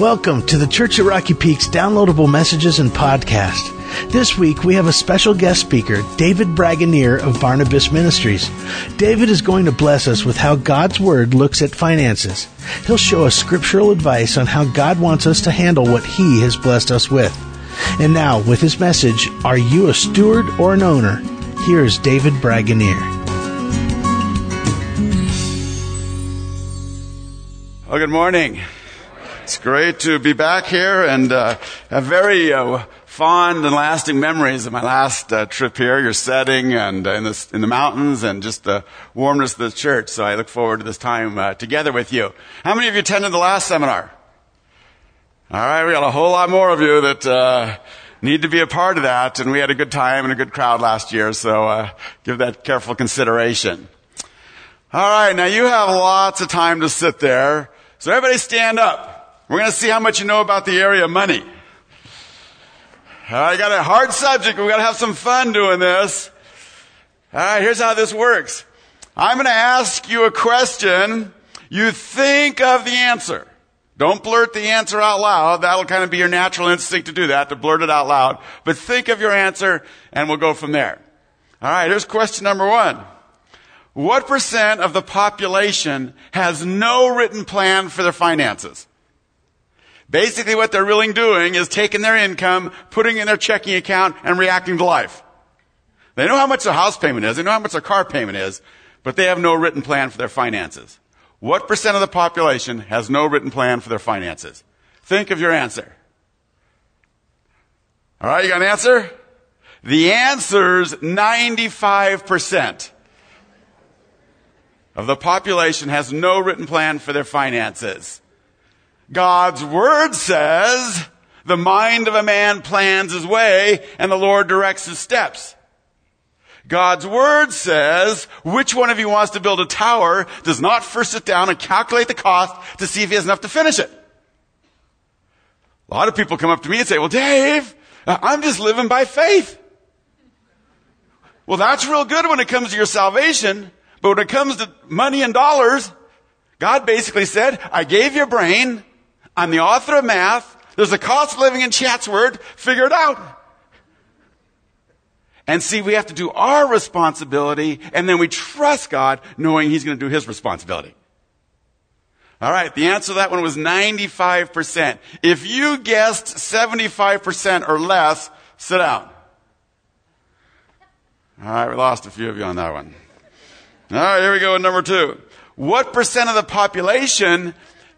Welcome to the Church at Rocky Peaks downloadable messages and podcast. This week we have a special guest speaker, David Braggonier of Barnabas Ministries. David is going to bless us with how God's Word looks at finances. He'll show us scriptural advice on how God wants us to handle what He has blessed us with. And now, with his message, Are you a steward or an owner? Here's David Braggonier. Well, good morning. It's great to be back here and uh, have very uh, fond and lasting memories of my last uh, trip here, your setting and uh, in, the, in the mountains and just the warmness of the church. So I look forward to this time uh, together with you. How many of you attended the last seminar? All right, we got a whole lot more of you that uh, need to be a part of that, and we had a good time and a good crowd last year, so give that careful consideration. All right, now you have lots of time to sit there, so everybody stand up. We're going to see how much you know about the area of money. All right, got a hard subject. We've got to have some fun doing this. All right, here's how this works. I'm going to ask you a question. You think of the answer. Don't blurt the answer out loud. That'll kind of be your natural instinct to do that, to blurt it out loud. But think of your answer and we'll go from there. All right, here's question number one. What percent of the population has no written plan for their finances? Basically what they're really doing is taking their income, putting in their checking account, and reacting to life. They know how much their house payment is, they know how much their car payment is, but they have no written plan for their finances. What percent of the population has no written plan for their finances? Think of your answer. Alright, you got an answer? The answer's 95% of the population has no written plan for their finances. God's word says, the mind of a man plans his way and the Lord directs his steps. God's word says, which one of you wants to build a tower does not first sit down and calculate the cost to see if he has enough to finish it. A lot of people come up to me and say, well, Dave, I'm just living by faith. Well, that's real good when it comes to your salvation, but when it comes to money and dollars, God basically said, I gave you a brain, I'm the author of math. There's a cost of living in Chatsworth. Figure it out. And see, we have to do our responsibility and then we trust God knowing He's going to do His responsibility. All right. The answer to that one was 95%. If you guessed 75% or less, sit down. All right. We lost a few of you on that one. All right. Here we go with number two. What percent of the population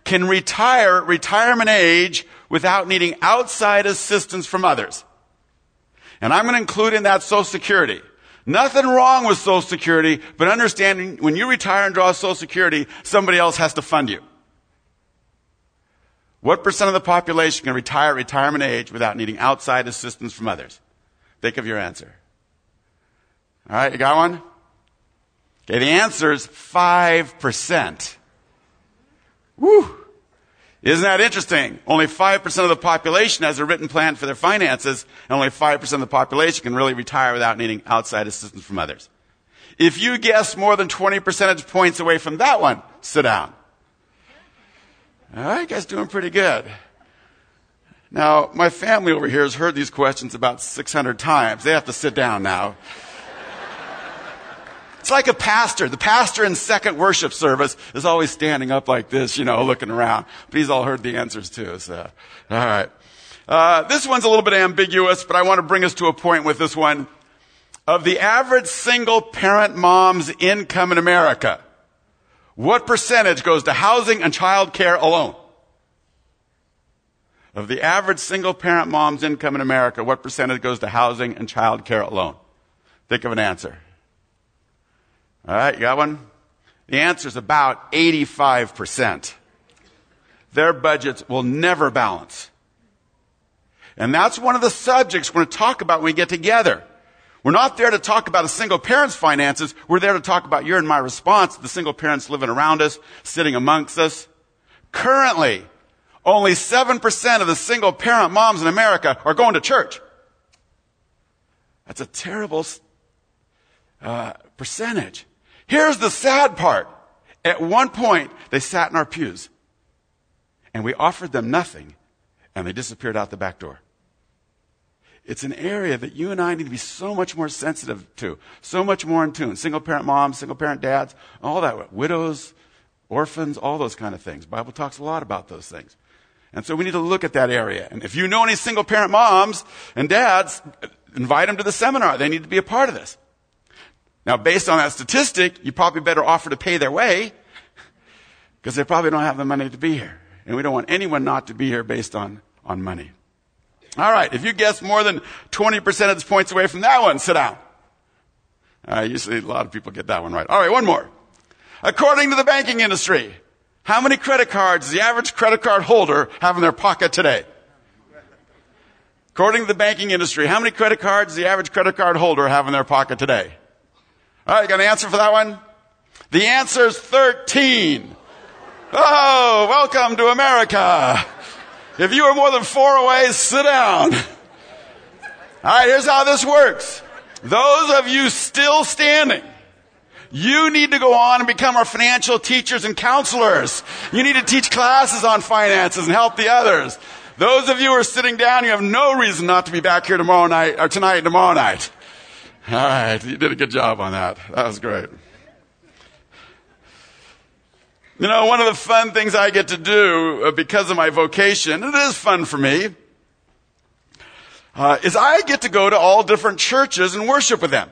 can retire at retirement age without needing outside assistance from others. And I'm going to include in that Social Security. Nothing wrong with Social Security, but understanding when you retire and draw Social Security, somebody else has to fund you. What percent of the population can retire at retirement age without needing outside assistance from others? Think of your answer. All right, you got one? Okay, the answer is 5%. Woo! Isn't that interesting? Only 5% of the population has a written plan for their finances, and only 5% of the population can really retire without needing outside assistance from others. If you guess more than 20 percentage points away from that one, sit down. All right, guys doing pretty good. Now, my family over here has heard these questions about 600 times. They have to sit down now. It's like a pastor. The pastor in second worship service is always standing up like this, you know, looking around. But he's all heard the answers too, so. Alright. Uh, this one's a little bit ambiguous, but I want to bring us to a point with this one. Of the average single parent mom's income in America, what percentage goes to housing and child care alone? Of the average single parent mom's income in America, what percentage goes to housing and child care alone? Think of an answer. All right, you got one? The answer is about 85%. Their budgets will never balance. And that's one of the subjects we're going to talk about when we get together. We're not there to talk about a single parent's finances. We're there to talk about your and my response to the single parents living around us, sitting amongst us. Currently, only 7% of the single parent moms in America are going to church. That's a terrible uh, percentage. Here's the sad part. At one point, they sat in our pews. and we offered them nothing, and they disappeared out the back door. It's an area that you and I need to be so much more sensitive to, so much more in tune. Single parent moms, single parent dads, all that, widows, orphans, all those kind of things. Bible talks a lot about those things. And so we need to look at that area. And if you know any single parent moms and dads, invite them to the seminar. They need to be a part of this. Now, based on that statistic, you probably better offer to pay their way because they probably don't have the money to be here. And we don't want anyone not to be here based on, on money. All right. If you guess more than 20% of the points away from that one, sit down. Uh, usually a lot of people get that one right. All right. One more. According to the banking industry, how many credit cards does the average credit card holder have in their pocket today? According to the banking industry, how many credit cards does the average credit card holder have in their pocket today? All right, got an answer for that one? The answer is 13. Oh, welcome to America. If you are more than four away, sit down. All right, here's how this works. Those of you still standing, you need to go on and become our financial teachers and counselors. You need to teach classes on finances and help the others. Those of you who are sitting down, you have no reason not to be back here tomorrow night, or tonight and tomorrow night. All right, you did a good job on that. That was great. You know, one of the fun things I get to do uh, because of my vocation, it is fun for me, uh, is I get to go to all different churches and worship with them.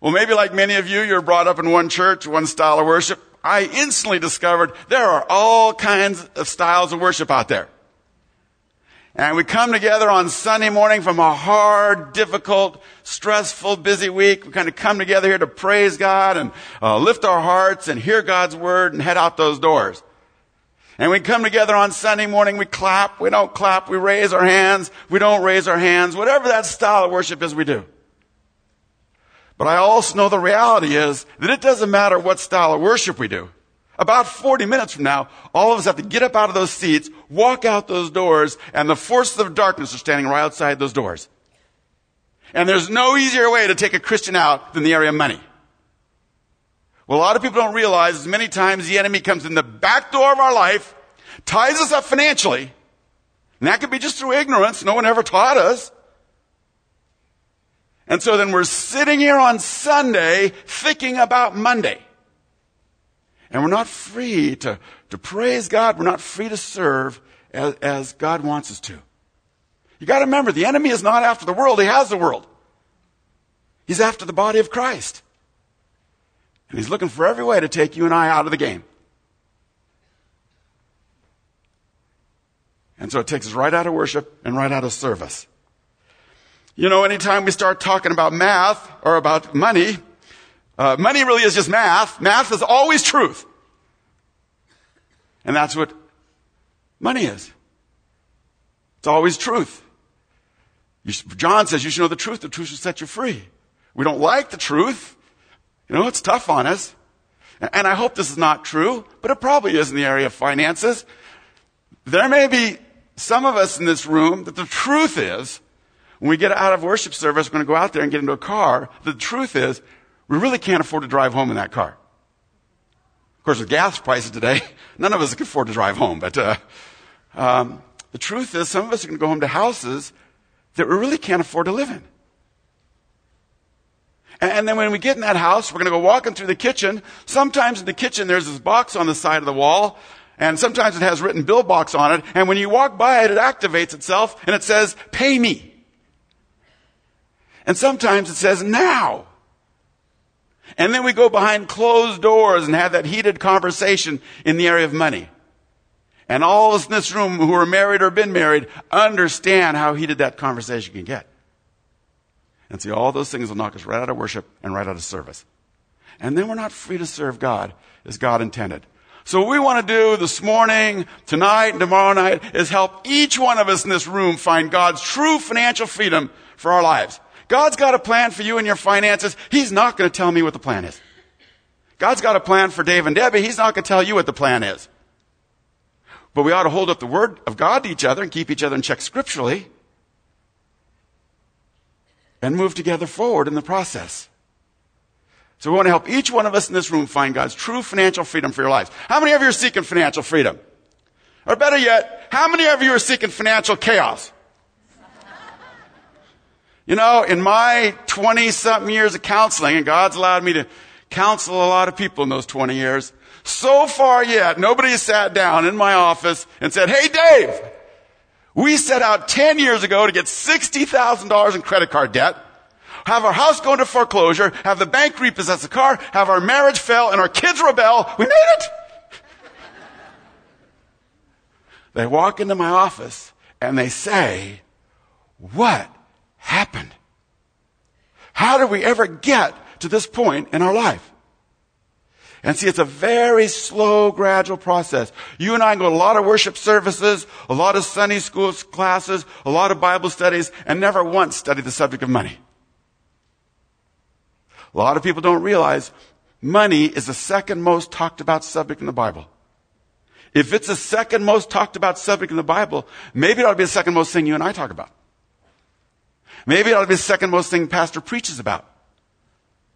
Well, maybe like many of you, you're brought up in one church, one style of worship. I instantly discovered there are all kinds of styles of worship out there. And we come together on Sunday morning from a hard, difficult, stressful, busy week. We kind of come together here to praise God and uh, lift our hearts and hear God's word and head out those doors. And we come together on Sunday morning, we clap, we don't clap, we raise our hands, we don't raise our hands, whatever that style of worship is, we do. But I also know the reality is that it doesn't matter what style of worship we do. About 40 minutes from now, all of us have to get up out of those seats, walk out those doors, and the forces of darkness are standing right outside those doors. And there's no easier way to take a Christian out than the area of money. Well, a lot of people don't realize is many times the enemy comes in the back door of our life, ties us up financially, and that could be just through ignorance. No one ever taught us. And so then we're sitting here on Sunday thinking about Monday. And we're not free to, to praise God. We're not free to serve as, as God wants us to. You gotta remember, the enemy is not after the world. He has the world. He's after the body of Christ. And he's looking for every way to take you and I out of the game. And so it takes us right out of worship and right out of service. You know, anytime we start talking about math or about money, uh, money really is just math. Math is always truth. And that's what money is. It's always truth. John says you should know the truth. The truth should set you free. We don't like the truth. You know, it's tough on us. And I hope this is not true, but it probably is in the area of finances. There may be some of us in this room that the truth is, when we get out of worship service, we're going to go out there and get into a car. The truth is, we really can't afford to drive home in that car. Of course, with gas prices today, none of us can afford to drive home. But uh, um, the truth is, some of us are going to go home to houses that we really can't afford to live in. And then when we get in that house, we're going to go walking through the kitchen. Sometimes in the kitchen, there's this box on the side of the wall. And sometimes it has written bill box on it. And when you walk by it, it activates itself and it says, pay me. And sometimes it says, now. And then we go behind closed doors and have that heated conversation in the area of money. And all of us in this room who are married or been married understand how heated that conversation can get. And see, all those things will knock us right out of worship and right out of service. And then we're not free to serve God as God intended. So what we want to do this morning, tonight, and tomorrow night is help each one of us in this room find God's true financial freedom for our lives. God's got a plan for you and your finances. He's not going to tell me what the plan is. God's got a plan for Dave and Debbie. He's not going to tell you what the plan is. But we ought to hold up the word of God to each other and keep each other in check scripturally and move together forward in the process. So we want to help each one of us in this room find God's true financial freedom for your lives. How many of you are seeking financial freedom? Or better yet, how many of you are seeking financial chaos? You know, in my 20 something years of counseling, and God's allowed me to counsel a lot of people in those 20 years, so far yet, nobody has sat down in my office and said, Hey Dave, we set out 10 years ago to get $60,000 in credit card debt, have our house go into foreclosure, have the bank repossess the car, have our marriage fail, and our kids rebel. We made it! they walk into my office and they say, What happened? How did we ever get to this point in our life? And see, it's a very slow, gradual process. You and I go to a lot of worship services, a lot of Sunday school classes, a lot of Bible studies, and never once study the subject of money. A lot of people don't realize money is the second most talked about subject in the Bible. If it's the second most talked about subject in the Bible, maybe it ought to be the second most thing you and I talk about. Maybe it'll be the second most thing pastor preaches about.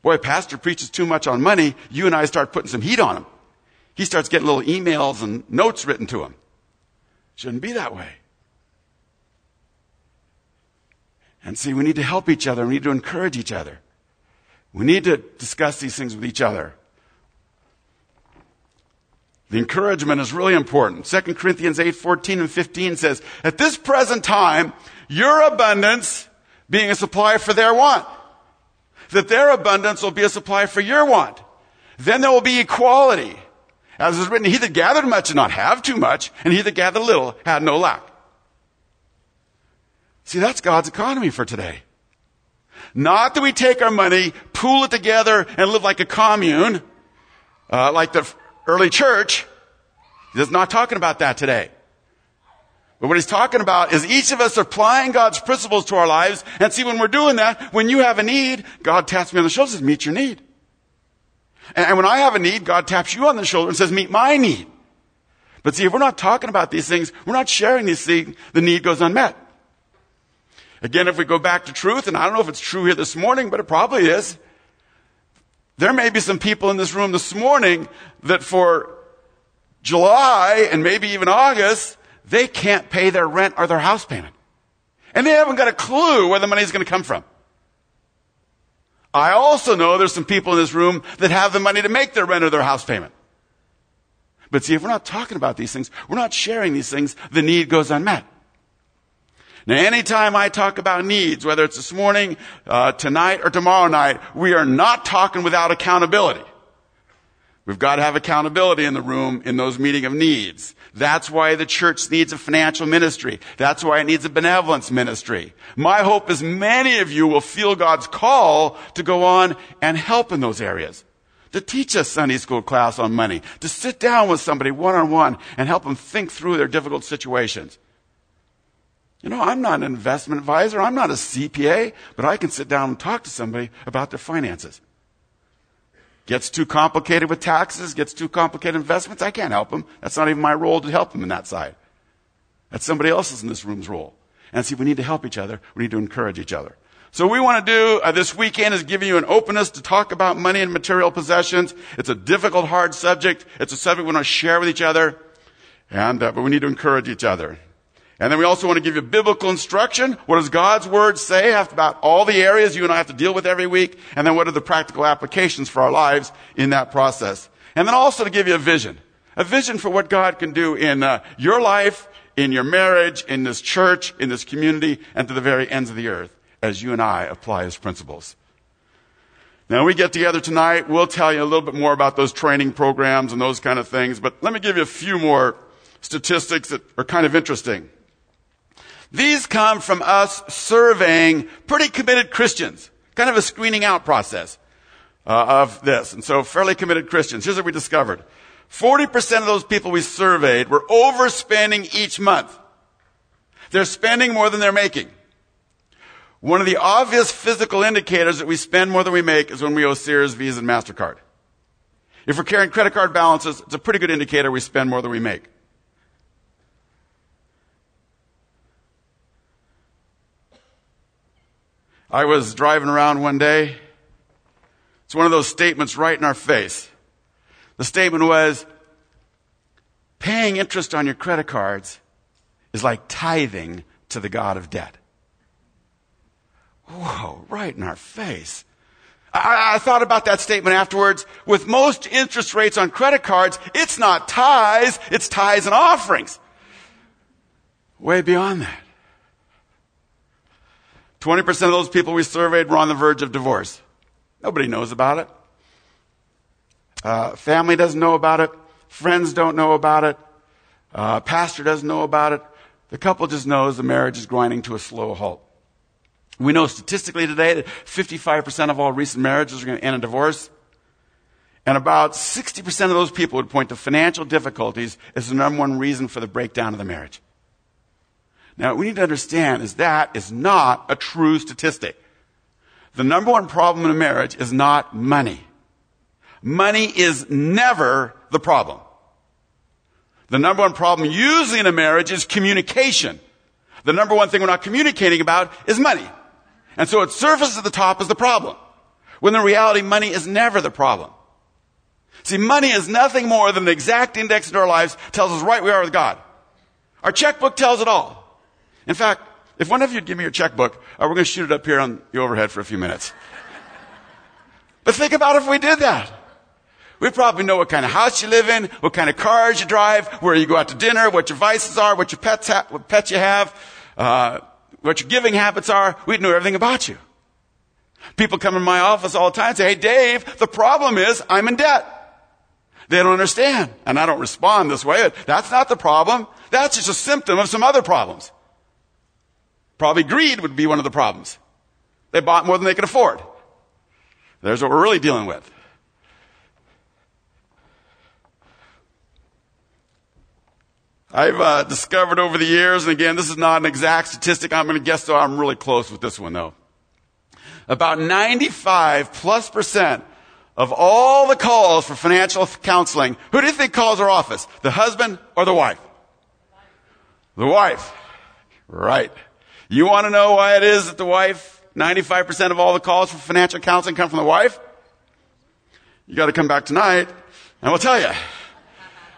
Boy, pastor preaches too much on money, you and I start putting some heat on him. He starts getting little emails and notes written to him. Shouldn't be that way. And see, we need to help each other. We need to encourage each other. We need to discuss these things with each other. The encouragement is really important. 2 Corinthians 8, 14 and 15 says, At this present time, your abundance being a supply for their want that their abundance will be a supply for your want. Then there will be equality. As is written, he that gathered much did not have too much, and he that gathered little had no lack. See, that's God's economy for today. Not that we take our money, pool it together, and live like a commune, uh, like the early church. He's not talking about that today. But what he's talking about is each of us applying God's principles to our lives. And see, when we're doing that, when you have a need, God taps me on the shoulder and says, meet your need. And when I have a need, God taps you on the shoulder and says, meet my need. But see, if we're not talking about these things, we're not sharing these things, the need goes unmet. Again, if we go back to truth, and I don't know if it's true here this morning, but it probably is. There may be some people in this room this morning that for July and maybe even August, they can't pay their rent or their house payment. And they haven't got a clue where the money is going to come from. I also know there's some people in this room that have the money to make their rent or their house payment. But see, if we're not talking about these things, we're not sharing these things, the need goes unmet. Now, anytime I talk about needs, whether it's this morning, uh, tonight, or tomorrow night, we are not talking without accountability. We've got to have accountability in the room in those meeting of needs. That's why the church needs a financial ministry. That's why it needs a benevolence ministry. My hope is many of you will feel God's call to go on and help in those areas. To teach a Sunday school class on money. To sit down with somebody one on one and help them think through their difficult situations. You know, I'm not an investment advisor. I'm not a CPA, but I can sit down and talk to somebody about their finances. Gets too complicated with taxes, gets too complicated investments, I can't help them. That's not even my role to help them in that side. That's somebody else's in this room's role. And see, we need to help each other. We need to encourage each other. So what we want to do uh, this weekend is give you an openness to talk about money and material possessions. It's a difficult, hard subject. It's a subject we want to share with each other. And, uh, but we need to encourage each other. And then we also want to give you biblical instruction. What does God's Word say about all the areas you and I have to deal with every week? And then what are the practical applications for our lives in that process? And then also to give you a vision. A vision for what God can do in uh, your life, in your marriage, in this church, in this community, and to the very ends of the earth as you and I apply His principles. Now, we get together tonight, we'll tell you a little bit more about those training programs and those kind of things, but let me give you a few more statistics that are kind of interesting. These come from us surveying pretty committed Christians, kind of a screening out process uh, of this. And so fairly committed Christians. Here's what we discovered. 40% of those people we surveyed were overspending each month. They're spending more than they're making. One of the obvious physical indicators that we spend more than we make is when we owe Sears, Visa, and MasterCard. If we're carrying credit card balances, it's a pretty good indicator we spend more than we make. I was driving around one day. It's one of those statements right in our face. The statement was, Paying interest on your credit cards is like tithing to the God of debt. Whoa, right in our face. I, I, thought about that statement afterwards. With most interest rates on credit cards, it's not tithes, it's tithes and offerings. Way beyond that. 20% of those people we surveyed were on the verge of divorce. Nobody knows about it. Uh, family doesn't know about it. Friends don't know about it. Uh, pastor doesn't know about it. The couple just knows the marriage is grinding to a slow halt. We know statistically today that 55% of all recent marriages are going to end in divorce. And about 60% of those people would point to financial difficulties as the number one reason for the breakdown of the marriage. Now, what we need to understand is that is not a true statistic. The number one problem in a marriage is not money. Money is never the problem. The number one problem usually in a marriage is communication. The number one thing we're not communicating about is money. And so it surfaces at the top as the problem. When in reality, money is never the problem. See, money is nothing more than the exact index into our lives tells us right we are with God. Our checkbook tells it all. In fact, if one of you'd give me your checkbook, uh, we're going to shoot it up here on the overhead for a few minutes. but think about if we did that. We probably know what kind of house you live in, what kind of cars you drive, where you go out to dinner, what your vices are, what your pets, ha- what pets you have, uh, what your giving habits are. We'd know everything about you. People come in my office all the time and say, Hey, Dave, the problem is I'm in debt. They don't understand. And I don't respond this way. That's not the problem. That's just a symptom of some other problems. Probably greed would be one of the problems. They bought more than they could afford. There's what we're really dealing with. I've uh, discovered over the years, and again, this is not an exact statistic. I'm going to guess, though, I'm really close with this one, though. About 95 plus percent of all the calls for financial counseling, who do you think calls our office? The husband or the wife? The wife. Right. You want to know why it is that the wife, 95% of all the calls for financial counseling come from the wife? You got to come back tonight, and we'll tell you.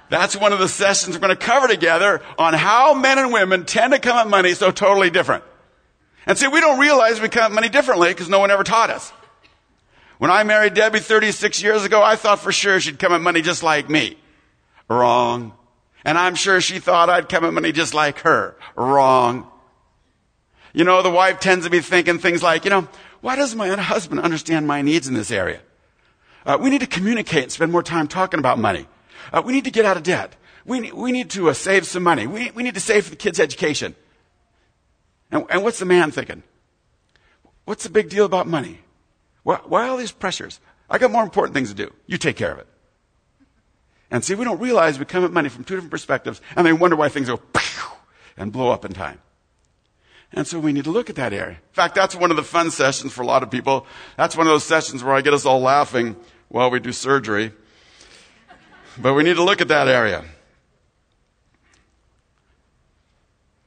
That's one of the sessions we're going to cover together on how men and women tend to come at money so totally different. And see, we don't realize we come at money differently because no one ever taught us. When I married Debbie 36 years ago, I thought for sure she'd come at money just like me. Wrong. And I'm sure she thought I'd come at money just like her. Wrong. You know, the wife tends to be thinking things like, you know, why doesn't my husband understand my needs in this area? Uh, we need to communicate and spend more time talking about money. Uh, we need to get out of debt. We, we need to uh, save some money. We, we need to save for the kids' education. And, and what's the man thinking? What's the big deal about money? Why, why all these pressures? I got more important things to do. You take care of it. And see, we don't realize we come at money from two different perspectives and they wonder why things go and blow up in time. And so we need to look at that area. In fact, that's one of the fun sessions for a lot of people. That's one of those sessions where I get us all laughing while we do surgery. But we need to look at that area.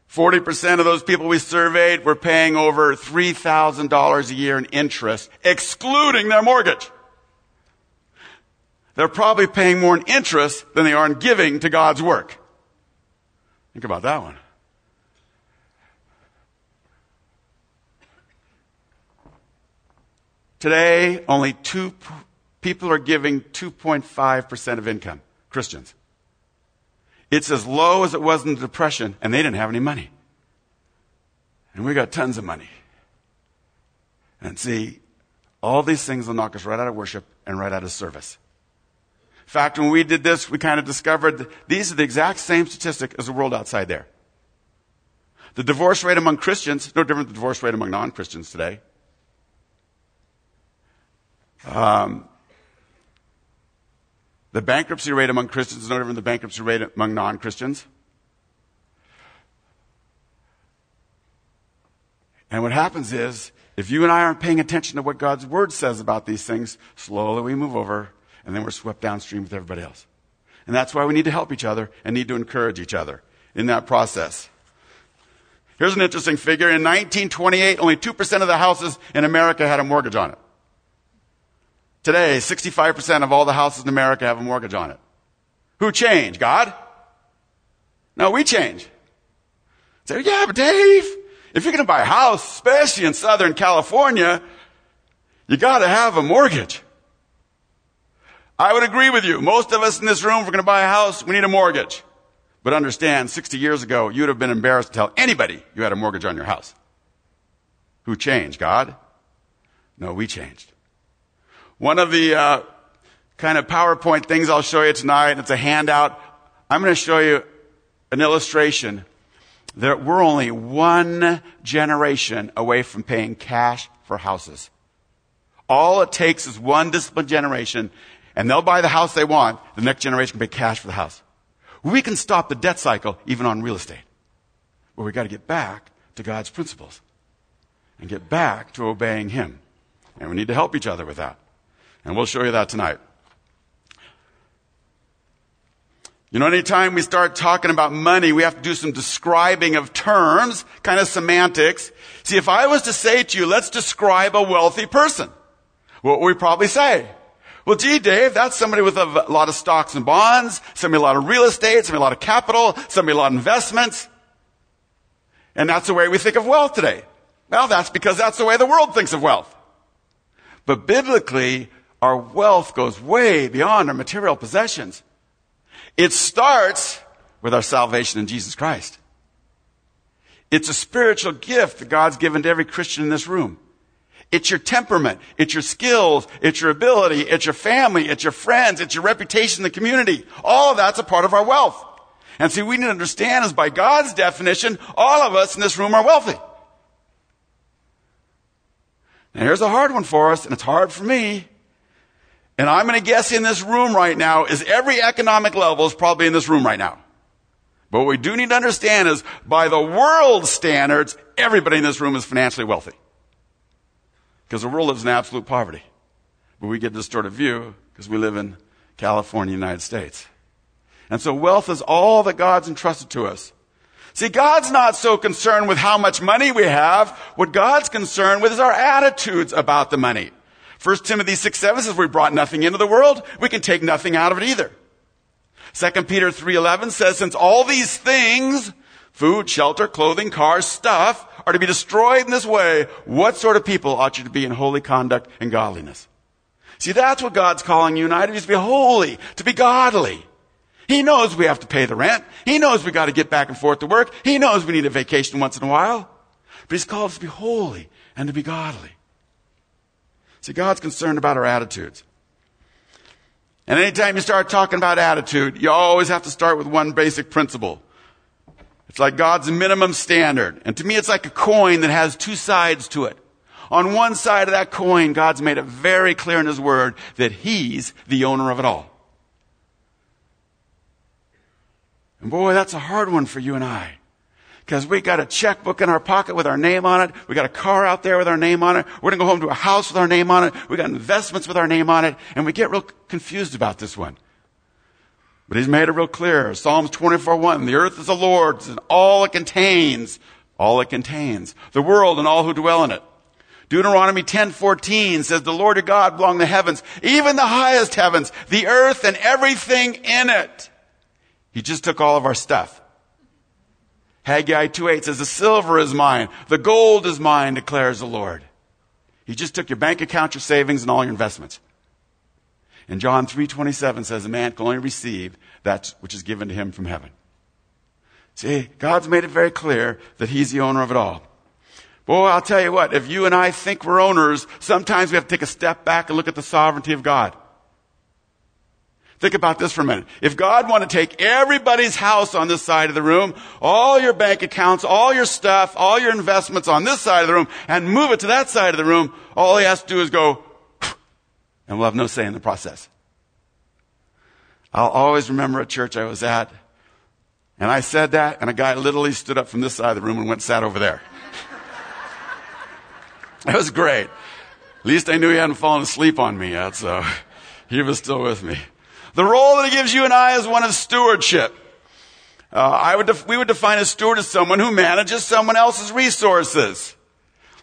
40% of those people we surveyed were paying over $3,000 a year in interest, excluding their mortgage. They're probably paying more in interest than they are in giving to God's work. Think about that one. Today, only two people are giving 2.5% of income, Christians. It's as low as it was in the Depression, and they didn't have any money. And we got tons of money. And see, all these things will knock us right out of worship and right out of service. In fact, when we did this, we kind of discovered that these are the exact same statistic as the world outside there. The divorce rate among Christians, no different than the divorce rate among non-Christians today. Um, the bankruptcy rate among Christians is no different than the bankruptcy rate among non Christians. And what happens is, if you and I aren't paying attention to what God's Word says about these things, slowly we move over, and then we're swept downstream with everybody else. And that's why we need to help each other and need to encourage each other in that process. Here's an interesting figure. In 1928, only 2% of the houses in America had a mortgage on it. Today, 65% of all the houses in America have a mortgage on it. Who changed? God? No, we change. Say, yeah, but Dave, if you're going to buy a house, especially in Southern California, you got to have a mortgage. I would agree with you. Most of us in this room, if we're going to buy a house, we need a mortgage. But understand, 60 years ago, you'd have been embarrassed to tell anybody you had a mortgage on your house. Who changed? God? No, we changed. One of the uh, kind of PowerPoint things I'll show you tonight, it's a handout. I'm going to show you an illustration that we're only one generation away from paying cash for houses. All it takes is one disciplined generation, and they'll buy the house they want. The next generation can pay cash for the house. We can stop the debt cycle even on real estate. But we've got to get back to God's principles and get back to obeying Him. And we need to help each other with that. And we'll show you that tonight. You know, anytime we start talking about money, we have to do some describing of terms, kind of semantics. See, if I was to say to you, let's describe a wealthy person, what would we probably say? Well, gee, Dave, that's somebody with a lot of stocks and bonds, somebody a lot of real estate, somebody a lot of capital, somebody a lot of investments. And that's the way we think of wealth today. Well, that's because that's the way the world thinks of wealth. But biblically, our wealth goes way beyond our material possessions. It starts with our salvation in Jesus Christ. It's a spiritual gift that God's given to every Christian in this room. It's your temperament. It's your skills. It's your ability. It's your family. It's your friends. It's your reputation in the community. All of that's a part of our wealth. And see, we need to understand is by God's definition, all of us in this room are wealthy. Now here's a hard one for us, and it's hard for me. And I'm going to guess in this room right now is every economic level is probably in this room right now. But what we do need to understand is by the world standards, everybody in this room is financially wealthy. Because the world lives in absolute poverty. But we get a distorted view because we live in California, United States. And so wealth is all that God's entrusted to us. See, God's not so concerned with how much money we have. What God's concerned with is our attitudes about the money. 1 Timothy 6, 7 says we brought nothing into the world. We can take nothing out of it either. 2 Peter 3.11 says, since all these things, food, shelter, clothing, cars, stuff, are to be destroyed in this way, what sort of people ought you to be in holy conduct and godliness? See, that's what God's calling you and I to be, to be holy, to be godly. He knows we have to pay the rent. He knows we got to get back and forth to work. He knows we need a vacation once in a while. But He's called us to be holy and to be godly. See, God's concerned about our attitudes. And anytime you start talking about attitude, you always have to start with one basic principle. It's like God's minimum standard. And to me, it's like a coin that has two sides to it. On one side of that coin, God's made it very clear in His Word that He's the owner of it all. And boy, that's a hard one for you and I. Because we got a checkbook in our pocket with our name on it. We got a car out there with our name on it. We're going to go home to a house with our name on it. We got investments with our name on it. And we get real confused about this one. But he's made it real clear. Psalms 24, 1. The earth is the Lord's and all it contains. All it contains. The world and all who dwell in it. Deuteronomy 10:14 says the Lord your God belong the heavens, even the highest heavens, the earth and everything in it. He just took all of our stuff. Haggai 2.8 says, the silver is mine, the gold is mine, declares the Lord. He just took your bank account, your savings, and all your investments. And John 3.27 says, a man can only receive that which is given to him from heaven. See, God's made it very clear that He's the owner of it all. Boy, I'll tell you what, if you and I think we're owners, sometimes we have to take a step back and look at the sovereignty of God. Think about this for a minute. If God wanted to take everybody's house on this side of the room, all your bank accounts, all your stuff, all your investments on this side of the room, and move it to that side of the room, all he has to do is go, and we'll have no say in the process. I'll always remember a church I was at, and I said that, and a guy literally stood up from this side of the room and went and sat over there. It was great. At least I knew he hadn't fallen asleep on me yet, so he was still with me. The role that he gives you and I is one of stewardship. Uh, I would def- we would define a steward as someone who manages someone else's resources.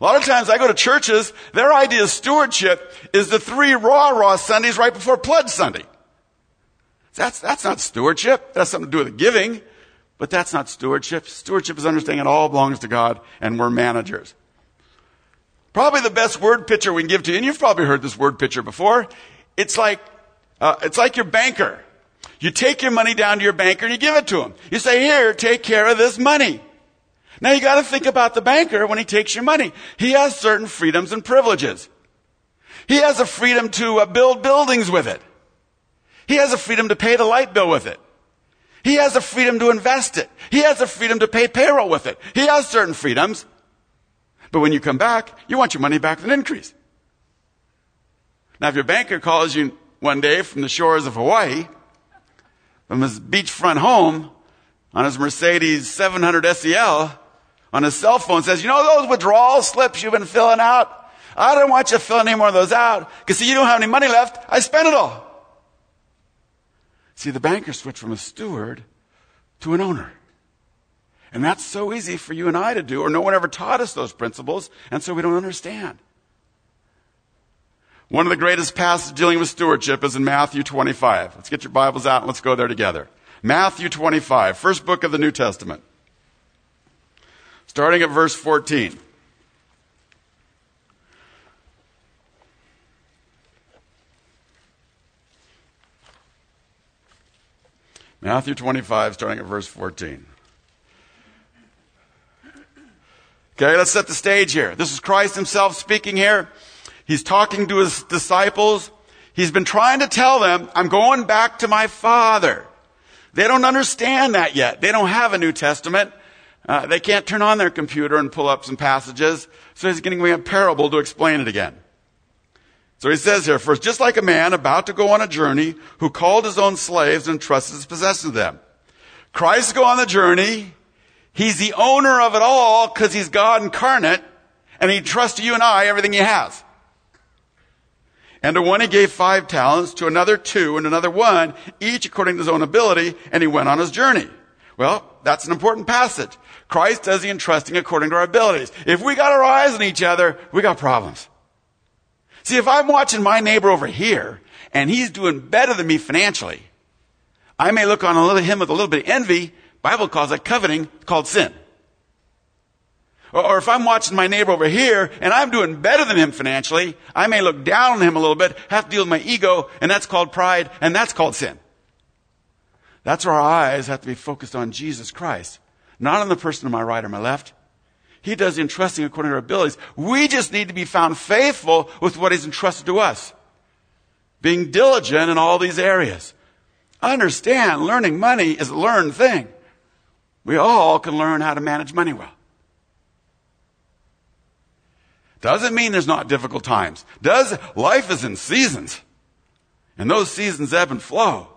A lot of times I go to churches, their idea of stewardship is the three raw raw Sundays right before Pledge Sunday. That's, that's not stewardship. That has something to do with giving. But that's not stewardship. Stewardship is understanding it all belongs to God and we're managers. Probably the best word picture we can give to you, and you've probably heard this word picture before. It's like, uh, it's like your banker. You take your money down to your banker and you give it to him. You say, here, take care of this money. Now you gotta think about the banker when he takes your money. He has certain freedoms and privileges. He has a freedom to uh, build buildings with it. He has a freedom to pay the light bill with it. He has a freedom to invest it. He has a freedom to pay payroll with it. He has certain freedoms. But when you come back, you want your money back with an increase. Now, if your banker calls you one day from the shores of Hawaii, from his beachfront home, on his Mercedes 700 SEL, on his cell phone says, you know those withdrawal slips you've been filling out? I don't want you to fill any more of those out, because see, you don't have any money left. I spent it all. See, the banker switched from a steward to an owner. And that's so easy for you and I to do, or no one ever taught us those principles, and so we don't understand. One of the greatest passages dealing with stewardship is in Matthew 25. Let's get your Bibles out and let's go there together. Matthew 25, first book of the New Testament. Starting at verse 14. Matthew 25, starting at verse 14. Okay, let's set the stage here. This is Christ himself speaking here. He's talking to his disciples. He's been trying to tell them, I'm going back to my Father. They don't understand that yet. They don't have a New Testament. Uh, they can't turn on their computer and pull up some passages. So he's getting me a parable to explain it again. So he says here, first, just like a man about to go on a journey who called his own slaves and trusted his possessions to them. Christ go on the journey. He's the owner of it all because he's God incarnate and he trusts you and I everything he has. And to one he gave five talents, to another two, and another one, each according to his own ability, and he went on his journey. Well, that's an important passage. Christ does the entrusting according to our abilities. If we got our eyes on each other, we got problems. See, if I'm watching my neighbor over here, and he's doing better than me financially, I may look on him with a little bit of envy, Bible calls that coveting, called sin. Or, if I'm watching my neighbor over here and I'm doing better than him financially, I may look down on him a little bit, have to deal with my ego, and that's called pride, and that's called sin. That's where our eyes have to be focused on Jesus Christ, not on the person to my right or my left. He does the entrusting according to our abilities. We just need to be found faithful with what He's entrusted to us. Being diligent in all these areas. Understand, learning money is a learned thing. We all can learn how to manage money well. Doesn't mean there's not difficult times. Does life is in seasons. And those seasons ebb and flow.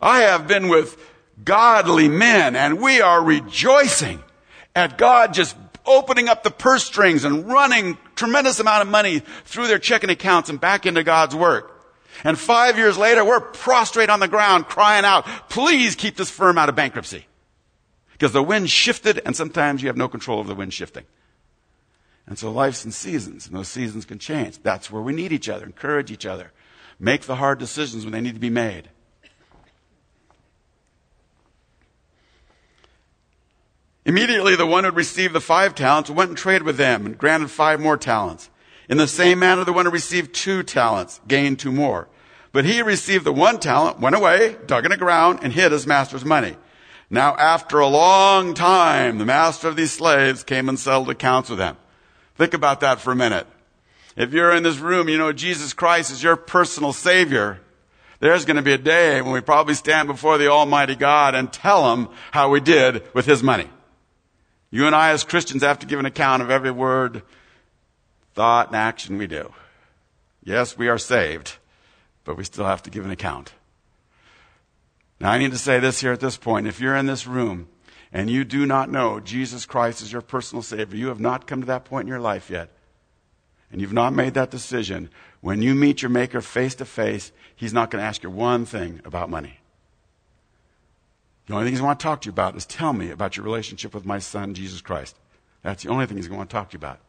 I have been with godly men and we are rejoicing at God just opening up the purse strings and running tremendous amount of money through their checking accounts and back into God's work. And five years later, we're prostrate on the ground crying out, please keep this firm out of bankruptcy. Because the wind shifted, and sometimes you have no control over the wind shifting. And so life's in seasons, and those seasons can change. That's where we need each other, encourage each other, make the hard decisions when they need to be made. Immediately, the one who had received the five talents went and traded with them and granted five more talents. In the same manner, the one who received two talents gained two more. But he received the one talent, went away, dug in the ground, and hid his master's money. Now, after a long time, the master of these slaves came and settled accounts with them. Think about that for a minute. If you're in this room, you know Jesus Christ is your personal Savior. There's going to be a day when we probably stand before the Almighty God and tell Him how we did with His money. You and I as Christians have to give an account of every word, thought, and action we do. Yes, we are saved, but we still have to give an account. Now, I need to say this here at this point. If you're in this room and you do not know Jesus Christ as your personal Savior, you have not come to that point in your life yet, and you've not made that decision, when you meet your Maker face to face, He's not going to ask you one thing about money. The only thing He's going to talk to you about is tell me about your relationship with my Son, Jesus Christ. That's the only thing He's going to talk to you about.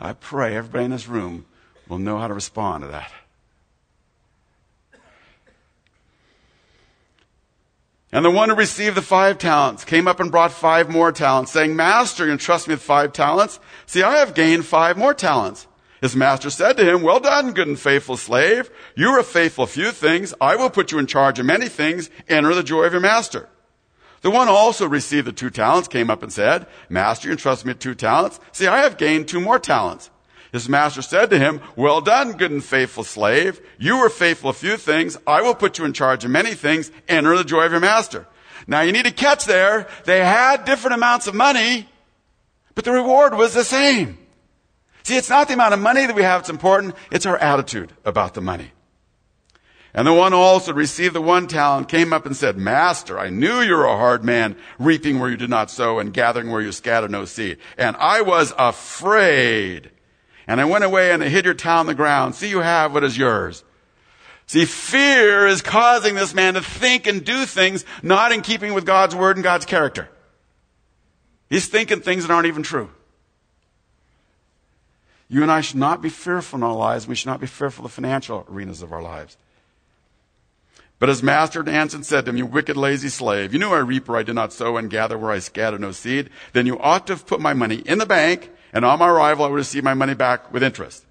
I pray everybody in this room will know how to respond to that. And the one who received the five talents came up and brought five more talents, saying, Master, you entrust me with five talents. See, I have gained five more talents. His master said to him, Well done, good and faithful slave. You are faithful few things. I will put you in charge of many things. Enter the joy of your master. The one also received the two talents came up and said, Master, you entrust me with two talents. See, I have gained two more talents. His master said to him, Well done, good and faithful slave. You were faithful a few things. I will put you in charge of many things. Enter the joy of your master. Now you need to catch there. They had different amounts of money, but the reward was the same. See, it's not the amount of money that we have that's important. It's our attitude about the money. And the one also received the one talent came up and said, Master, I knew you were a hard man, reaping where you did not sow and gathering where you scattered no seed. And I was afraid. And I went away and I hid your talent on the ground. See, you have what is yours. See, fear is causing this man to think and do things not in keeping with God's word and God's character. He's thinking things that aren't even true. You and I should not be fearful in our lives. We should not be fearful of the financial arenas of our lives. But his master answered and said to him, You wicked, lazy slave, you knew I reap where I did not sow and gather where I scattered no seed. Then you ought to have put my money in the bank, and on my arrival I would receive my money back with interest.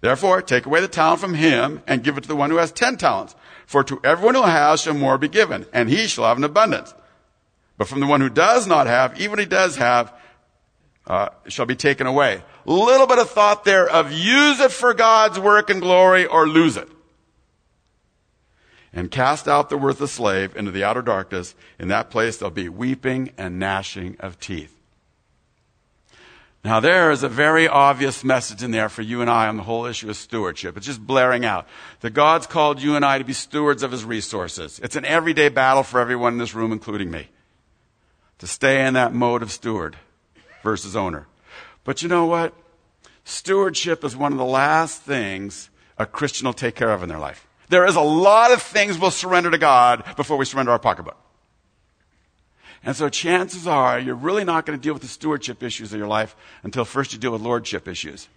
Therefore, take away the talent from him and give it to the one who has ten talents. For to everyone who has shall more be given, and he shall have an abundance. But from the one who does not have, even he does have, uh, shall be taken away. Little bit of thought there of use it for God's work and glory or lose it and cast out the worthless slave into the outer darkness. In that place there'll be weeping and gnashing of teeth. Now there is a very obvious message in there for you and I on the whole issue of stewardship. It's just blaring out that God's called you and I to be stewards of His resources. It's an everyday battle for everyone in this room, including me, to stay in that mode of steward versus owner. But you know what? Stewardship is one of the last things a Christian will take care of in their life. There is a lot of things we'll surrender to God before we surrender our pocketbook. And so chances are you're really not going to deal with the stewardship issues of your life until first you deal with lordship issues.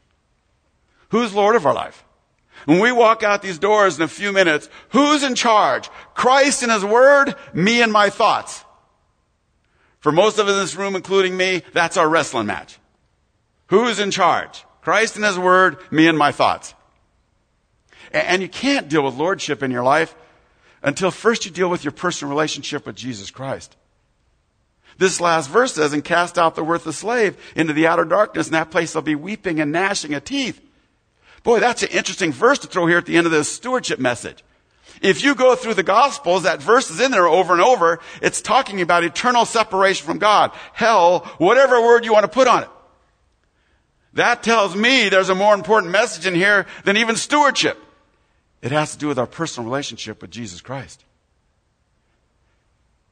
Who's Lord of our life? When we walk out these doors in a few minutes, who's in charge? Christ and His Word, me and my thoughts. For most of us in this room, including me, that's our wrestling match. Who's in charge? Christ and His Word, me and my thoughts. And you can't deal with lordship in your life until first you deal with your personal relationship with Jesus Christ. This last verse says, and cast out the worthless slave into the outer darkness, and that place will be weeping and gnashing of teeth. Boy, that's an interesting verse to throw here at the end of this stewardship message. If you go through the Gospels, that verse is in there over and over. It's talking about eternal separation from God, hell, whatever word you want to put on it. That tells me there's a more important message in here than even stewardship. It has to do with our personal relationship with Jesus Christ.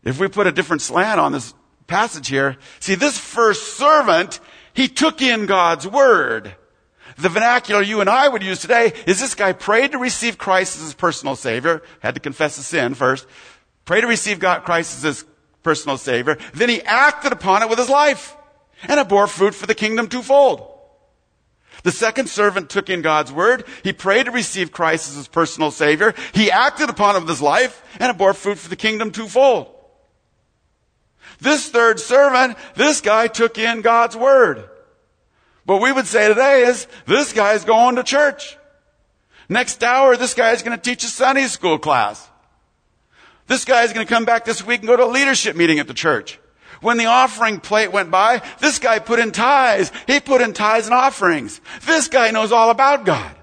If we put a different slant on this passage here, see, this first servant, he took in God's word. The vernacular you and I would use today is this guy prayed to receive Christ as his personal savior, had to confess his sin first, prayed to receive God, Christ as his personal savior, then he acted upon it with his life, and it bore fruit for the kingdom twofold. The second servant took in God's word. He prayed to receive Christ as his personal savior. He acted upon it with his life and it bore fruit for the kingdom twofold. This third servant, this guy took in God's word. What we would say today is, this guy's going to church. Next hour, this guy's going to teach a Sunday school class. This guy's going to come back this week and go to a leadership meeting at the church. When the offering plate went by, this guy put in tithes. He put in tithes and offerings. This guy knows all about God.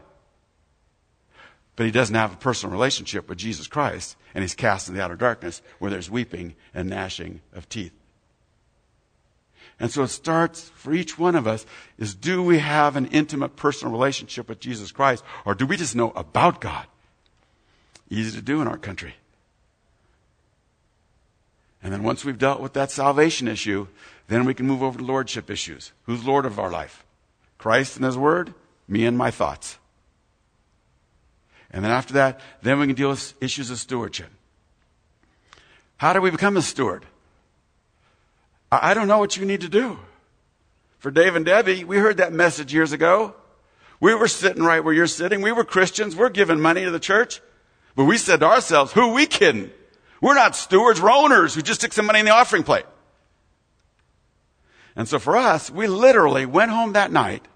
But he doesn't have a personal relationship with Jesus Christ, and he's cast in the outer darkness where there's weeping and gnashing of teeth. And so it starts for each one of us is do we have an intimate personal relationship with Jesus Christ, or do we just know about God? Easy to do in our country. And then once we've dealt with that salvation issue, then we can move over to lordship issues. Who's Lord of our life? Christ and His Word, me and my thoughts. And then after that, then we can deal with issues of stewardship. How do we become a steward? I don't know what you need to do. For Dave and Debbie, we heard that message years ago. We were sitting right where you're sitting. We were Christians. We're giving money to the church. But we said to ourselves, who we kidding? We're not stewards, we're owners who just took some money in the offering plate. And so for us, we literally went home that night.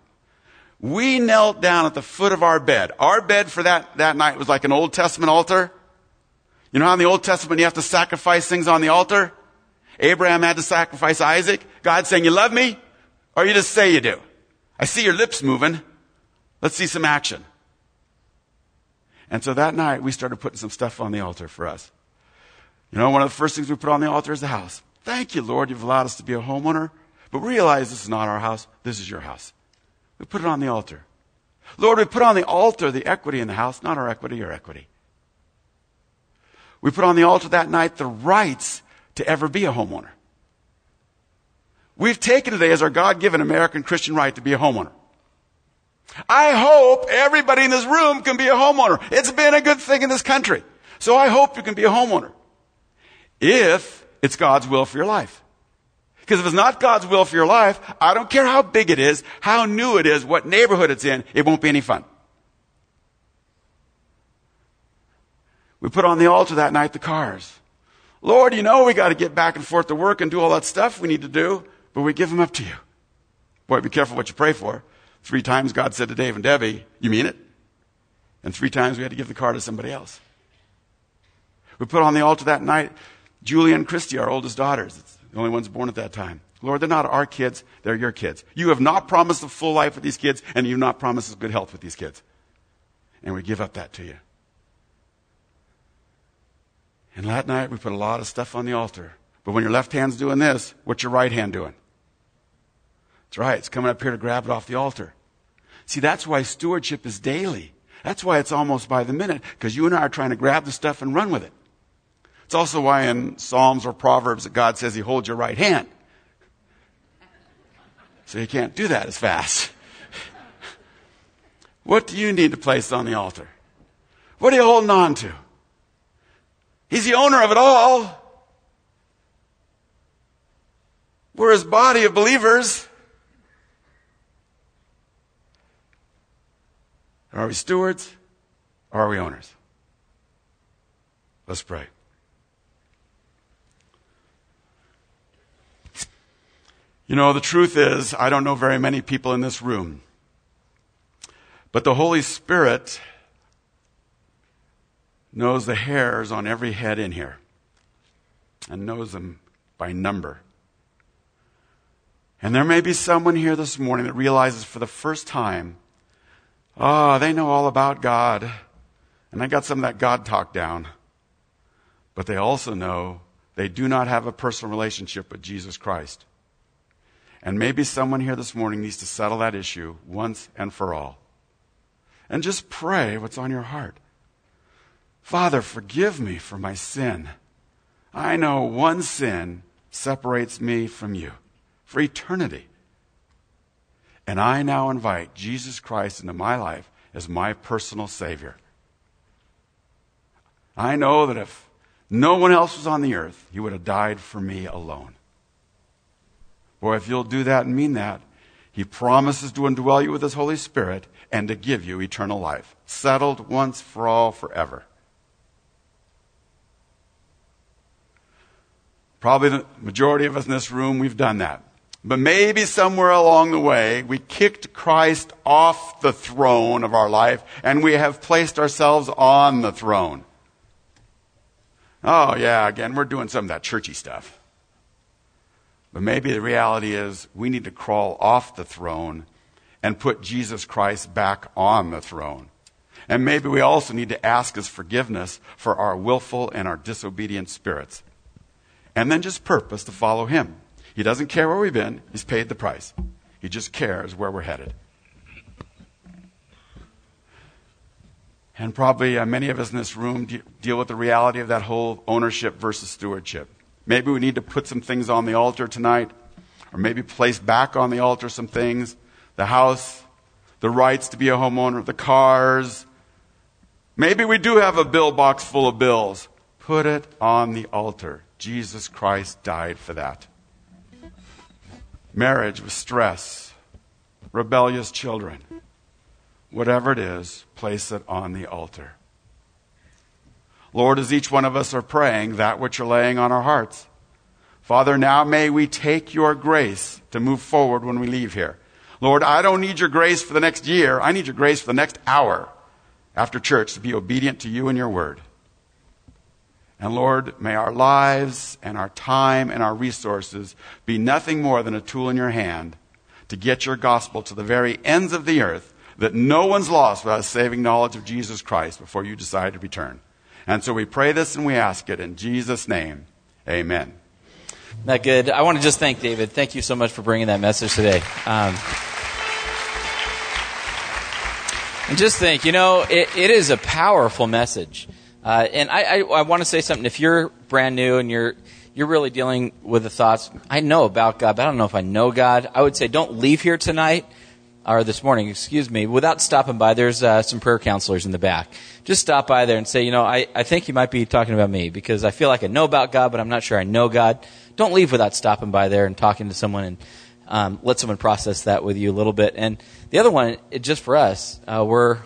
We knelt down at the foot of our bed. Our bed for that, that night was like an Old Testament altar. You know how in the Old Testament you have to sacrifice things on the altar? Abraham had to sacrifice Isaac. God saying, you love me? Or you just say you do? I see your lips moving. Let's see some action. And so that night we started putting some stuff on the altar for us. You know, one of the first things we put on the altar is the house. Thank you, Lord, you've allowed us to be a homeowner. But realize this is not our house. This is your house. We put it on the altar. Lord, we put on the altar the equity in the house, not our equity, your equity. We put on the altar that night the rights to ever be a homeowner. We've taken today as our God given American Christian right to be a homeowner. I hope everybody in this room can be a homeowner. It's been a good thing in this country. So I hope you can be a homeowner. If it's God's will for your life. Because if it's not God's will for your life, I don't care how big it is, how new it is, what neighborhood it's in, it won't be any fun. We put on the altar that night the cars. Lord, you know we got to get back and forth to work and do all that stuff we need to do, but we give them up to you. Boy, be careful what you pray for. Three times God said to Dave and Debbie, You mean it? And three times we had to give the car to somebody else. We put on the altar that night Julia and Christy, our oldest daughters. It's the only ones born at that time. Lord, they're not our kids, they're your kids. You have not promised a full life with these kids, and you've not promised good health with these kids. And we give up that to you. And that night we put a lot of stuff on the altar. But when your left hand's doing this, what's your right hand doing? That's right, it's coming up here to grab it off the altar. See, that's why stewardship is daily. That's why it's almost by the minute, because you and I are trying to grab the stuff and run with it. It's also why in Psalms or Proverbs that God says He holds your right hand. So you can't do that as fast. what do you need to place on the altar? What are you holding on to? He's the owner of it all. We're his body of believers. Are we stewards or are we owners? Let's pray. You know, the truth is, I don't know very many people in this room. But the Holy Spirit knows the hairs on every head in here and knows them by number. And there may be someone here this morning that realizes for the first time, oh, they know all about God. And I got some of that God talk down. But they also know they do not have a personal relationship with Jesus Christ. And maybe someone here this morning needs to settle that issue once and for all. And just pray what's on your heart. Father, forgive me for my sin. I know one sin separates me from you for eternity. And I now invite Jesus Christ into my life as my personal Savior. I know that if no one else was on the earth, He would have died for me alone. Boy, if you'll do that and mean that, He promises to indwell you with His Holy Spirit and to give you eternal life, settled once for all forever. Probably the majority of us in this room, we've done that. But maybe somewhere along the way, we kicked Christ off the throne of our life and we have placed ourselves on the throne. Oh, yeah, again, we're doing some of that churchy stuff. But maybe the reality is we need to crawl off the throne and put Jesus Christ back on the throne. And maybe we also need to ask his forgiveness for our willful and our disobedient spirits. And then just purpose to follow him. He doesn't care where we've been, he's paid the price. He just cares where we're headed. And probably uh, many of us in this room de- deal with the reality of that whole ownership versus stewardship. Maybe we need to put some things on the altar tonight, or maybe place back on the altar some things the house, the rights to be a homeowner, the cars. Maybe we do have a bill box full of bills. Put it on the altar. Jesus Christ died for that. Marriage with stress, rebellious children, whatever it is, place it on the altar. Lord, as each one of us are praying that which you're laying on our hearts. Father, now may we take your grace to move forward when we leave here. Lord, I don't need your grace for the next year. I need your grace for the next hour after church to be obedient to you and your word. And Lord, may our lives and our time and our resources be nothing more than a tool in your hand to get your gospel to the very ends of the earth that no one's lost without saving knowledge of Jesus Christ before you decide to return. And so we pray this and we ask it in Jesus' name. Amen. That good. I want to just thank David. Thank you so much for bringing that message today. Um, and just think, you know, it, it is a powerful message. Uh, and I, I, I want to say something. If you're brand new and you're you're really dealing with the thoughts, I know about God, but I don't know if I know God. I would say don't leave here tonight or this morning, excuse me, without stopping by. There's uh, some prayer counselors in the back. Just stop by there and say, you know, I, I think you might be talking about me because I feel like I know about God, but I'm not sure I know God. Don't leave without stopping by there and talking to someone and um, let someone process that with you a little bit. And the other one, it, just for us, uh, we're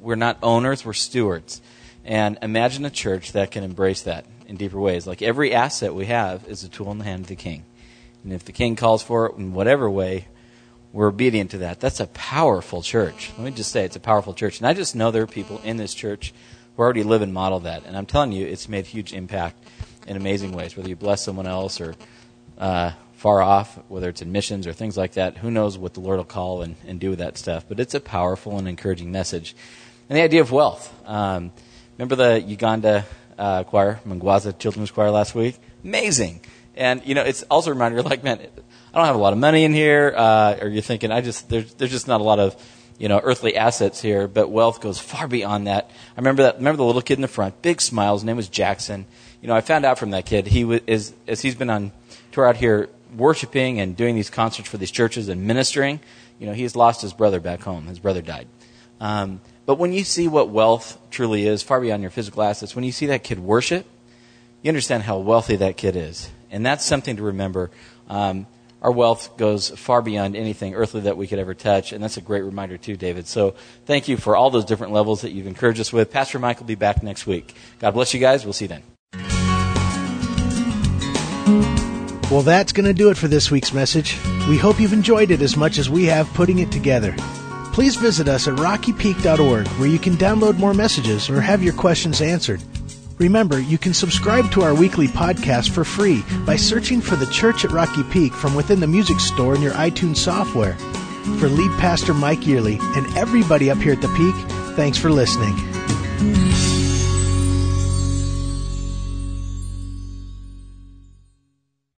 we're not owners, we're stewards. And imagine a church that can embrace that in deeper ways. Like every asset we have is a tool in the hand of the king. And if the king calls for it in whatever way, we're obedient to that. That's a powerful church. Let me just say it's a powerful church. And I just know there are people in this church who already live and model that. And I'm telling you, it's made huge impact in amazing ways. Whether you bless someone else or uh, far off, whether it's in missions or things like that, who knows what the Lord will call and, and do with that stuff. But it's a powerful and encouraging message. And the idea of wealth. Um, Remember the Uganda uh, choir, Mwangaza Children's Choir last week? Amazing. And, you know, it's also a reminder, like, man, I don't have a lot of money in here. Uh, or you're thinking, I just, there's, there's just not a lot of, you know, earthly assets here, but wealth goes far beyond that. I remember that, remember the little kid in the front, big smile, his name was Jackson. You know, I found out from that kid, he was, is, as he's been on tour out here worshiping and doing these concerts for these churches and ministering, you know, he's lost his brother back home. His brother died. Um, but when you see what wealth truly is, far beyond your physical assets, when you see that kid worship, you understand how wealthy that kid is. And that's something to remember. Um, our wealth goes far beyond anything earthly that we could ever touch. And that's a great reminder, too, David. So thank you for all those different levels that you've encouraged us with. Pastor Mike will be back next week. God bless you guys. We'll see you then. Well, that's going to do it for this week's message. We hope you've enjoyed it as much as we have putting it together please visit us at rockypeak.org where you can download more messages or have your questions answered. Remember, you can subscribe to our weekly podcast for free by searching for the Church at Rocky Peak from within the music store in your iTunes software. For lead pastor Mike Yearly and everybody up here at the Peak, thanks for listening.